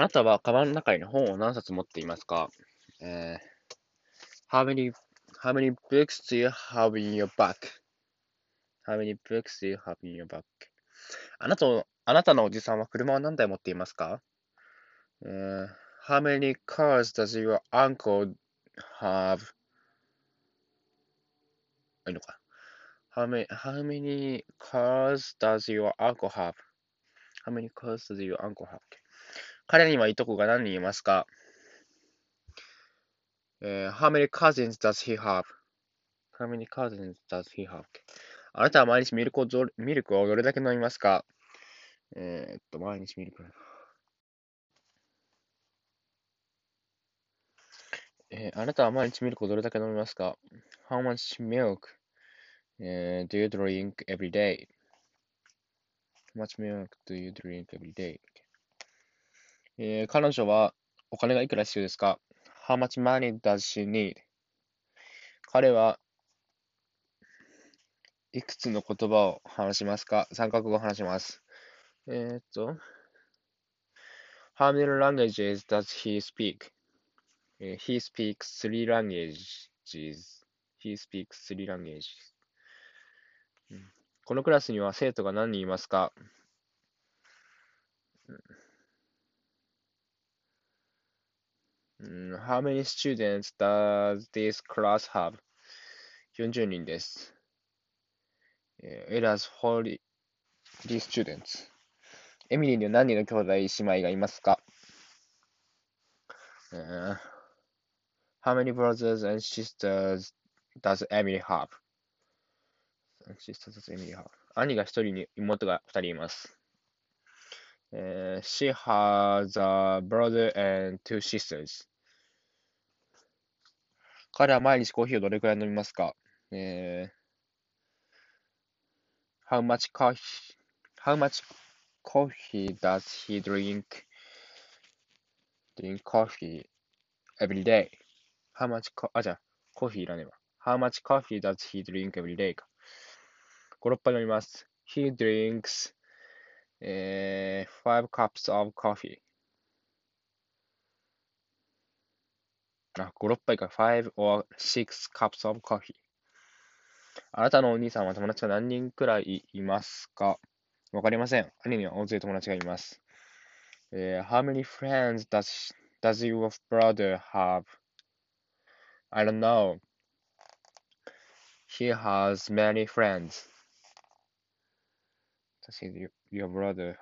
あなたはカバンの中に本を何冊持っていますか、えー、how, many, how many books do you have in your bag?How many books do you have in your bag? あなたあなたのおじさんは車を何台持っていますか、えー、?How many cars does your uncle have? いいのか how many, how many cars does your uncle have? How many cars does your uncle have? 彼にはいとこが何人いますか、uh, ?How many cousins does he have? How many cousins does he have? あなたは毎日ミルクをミルクをどれだけ飲みますかえー、っと、毎日ミルク。えー、あなたは毎日ミルクをどれだけ飲みますか ?How much milk Uh, do you drink every day? How much milk do you drink every day? えー、彼女はお金がいくら必要ですか ?How much money does she need? 彼はいくつの言葉を話しますか三角語を話します。えー、っと、How many languages does he speak?、Uh, he speaks three languages. He speaks three languages. このクラスには生徒が何人いますか、?How many students does this class have? 40人です。It has 40 students. エミリーには何人の兄弟姉妹がいますか、?How many brothers and sisters does Emily have? 兄が一人に妹が二人います。えー、she has a brother and two sisters. 彼は毎日コーヒーをどれくらい飲みますかえー、how much coffee, how much coffee does he drink? drink coffee every day? how much co あ、じゃあ、コーヒーいらねば。how much coffee does he drink every day か。5、6杯飲みます。He drinks、えー、5 cups of coffee. あ、5、6杯か。5 or 6 cups of coffee. あなたのお兄さんは友達は何人くらいいますかわかりません。兄には大勢友達がいます。えー、How many friends does, does your brother have? I don't know. He has many friends. does your, brother?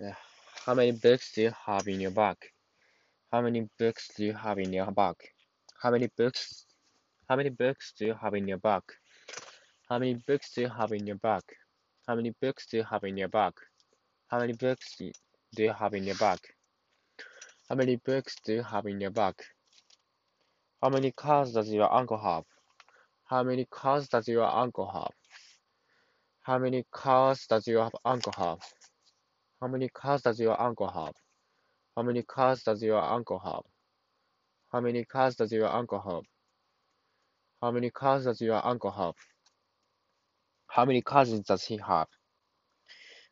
Yeah. How many books do you have in your bag? How many books do you have in your bag? How many books how many books do you have in your bag? How many books do you have in your bag? How many books do you have in your bag? How many books do you have in your bag? How many books do you have in your bag? How many cars does your uncle have? How many cars does your uncle have? How many cars does your uncle have? How many cars does your uncle have? How many cars does your uncle have? How many cars does your uncle have? How many cars does your uncle have? How many cousins does he have?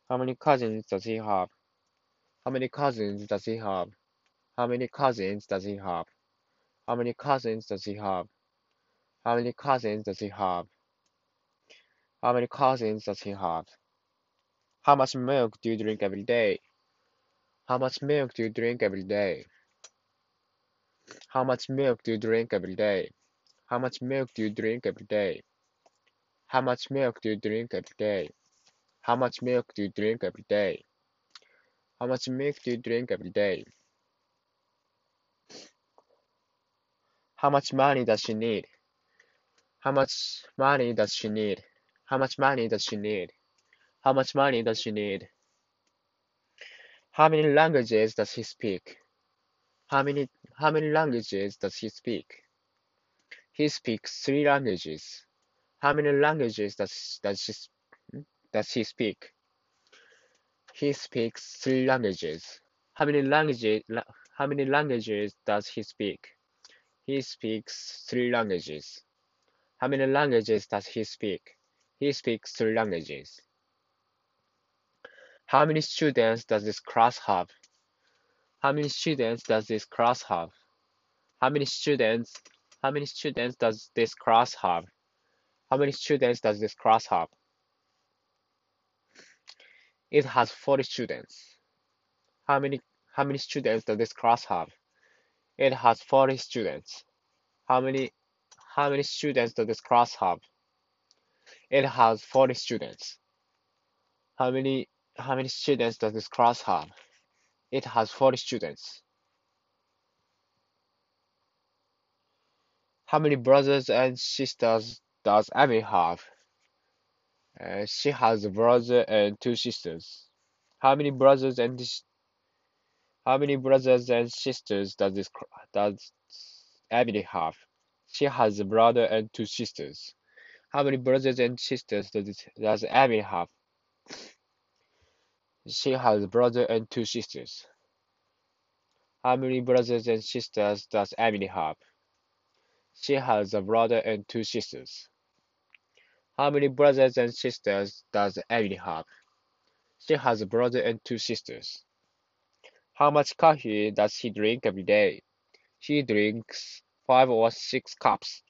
How many cousins does he have? How many cousins does he have? How many cousins does he have? How many cousins does he have? How many cousins does he have? How many cousins does he have? How much milk do you drink every day? How much milk do you drink every day? How much milk do you drink every day? How much milk do you drink every day? How much milk do you drink every day? How much milk do you drink every day? How much milk do you drink every day? How much money does she need? How much money does she need? How much money does she need? How much money does she need? How many languages does he speak? How many how many languages does he speak? He speaks three languages. How many languages does does he does he speak? He speaks three languages. How many languages how many languages does he speak? He speaks three languages. How many languages does he speak? He speaks three languages. How many students does this class have? How many students does this class have? How many students how many students does this class have? How many students does this class have? It has 40 students. How many how many students does this class have? It has 40 students. How many how many students does this class have? It has 40 students. How many how many students does this class have? It has 40 students. How many brothers and sisters does Amy have? Uh, she has a brother and two sisters. How many brothers and how many brothers and sisters does this does Emily have? She has a brother and two sisters. How many brothers and sisters does does Emily have? She has a brother and two sisters. How many brothers and sisters does Emily have? She has a brother and two sisters. How many brothers and sisters does Emily have? She has a brother and two sisters. How much coffee does he drink every day? He drinks five or six cups.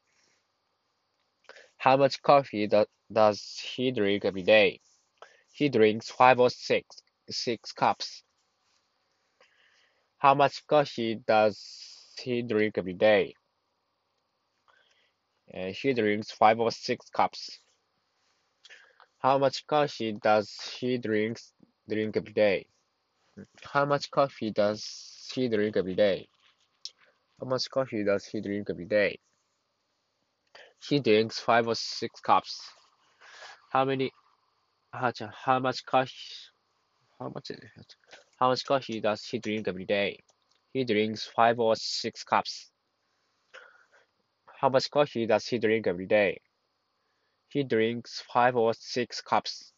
How much coffee do, does he drink every day? He drinks five or six six cups. How much coffee does he drink every day? Uh, he drinks five or six cups. How much coffee does he drinks drink every day? How much coffee does he drink every day? How much coffee does he drink every day? He drinks five or six cups. How many? How, much coffee? How much? How much coffee does he drink every day? He drinks five or six cups. How much coffee does he drink every day? He drinks five or six cups.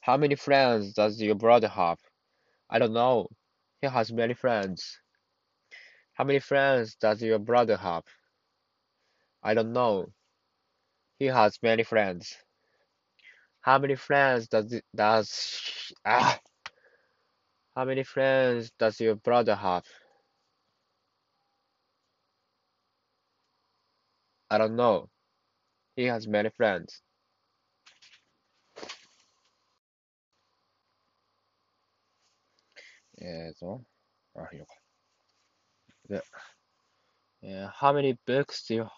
How many friends does your brother have? I don't know. He has many friends. How many friends does your brother have? I don't know. He has many friends. How many friends does it, does ah? How many friends does your brother have? I don't know. He has many friends. えーと、あ、いいの か。で、uh, how many books do you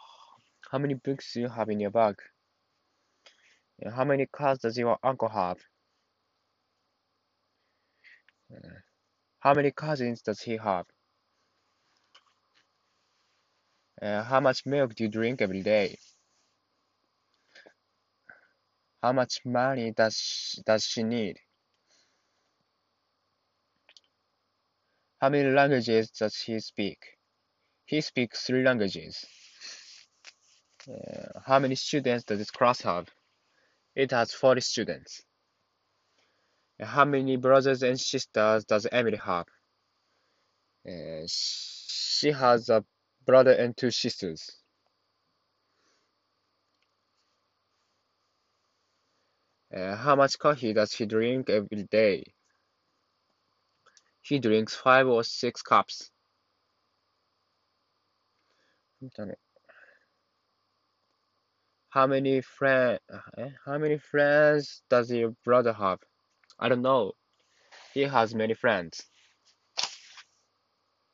how many books do you have in your bag? Uh, how many cars does your uncle have? How many cousins does he have? Uh, how much milk do you drink every day? How much money does does she need? How many languages does he speak? He speaks three languages. Uh, how many students does this class have? It has 40 students. Uh, how many brothers and sisters does Emily have? Uh, she has a brother and two sisters. Uh, how much coffee does he drink every day? He drinks five or six cups. How many friends? Eh, how many friends does your brother have? I don't know. He has many friends.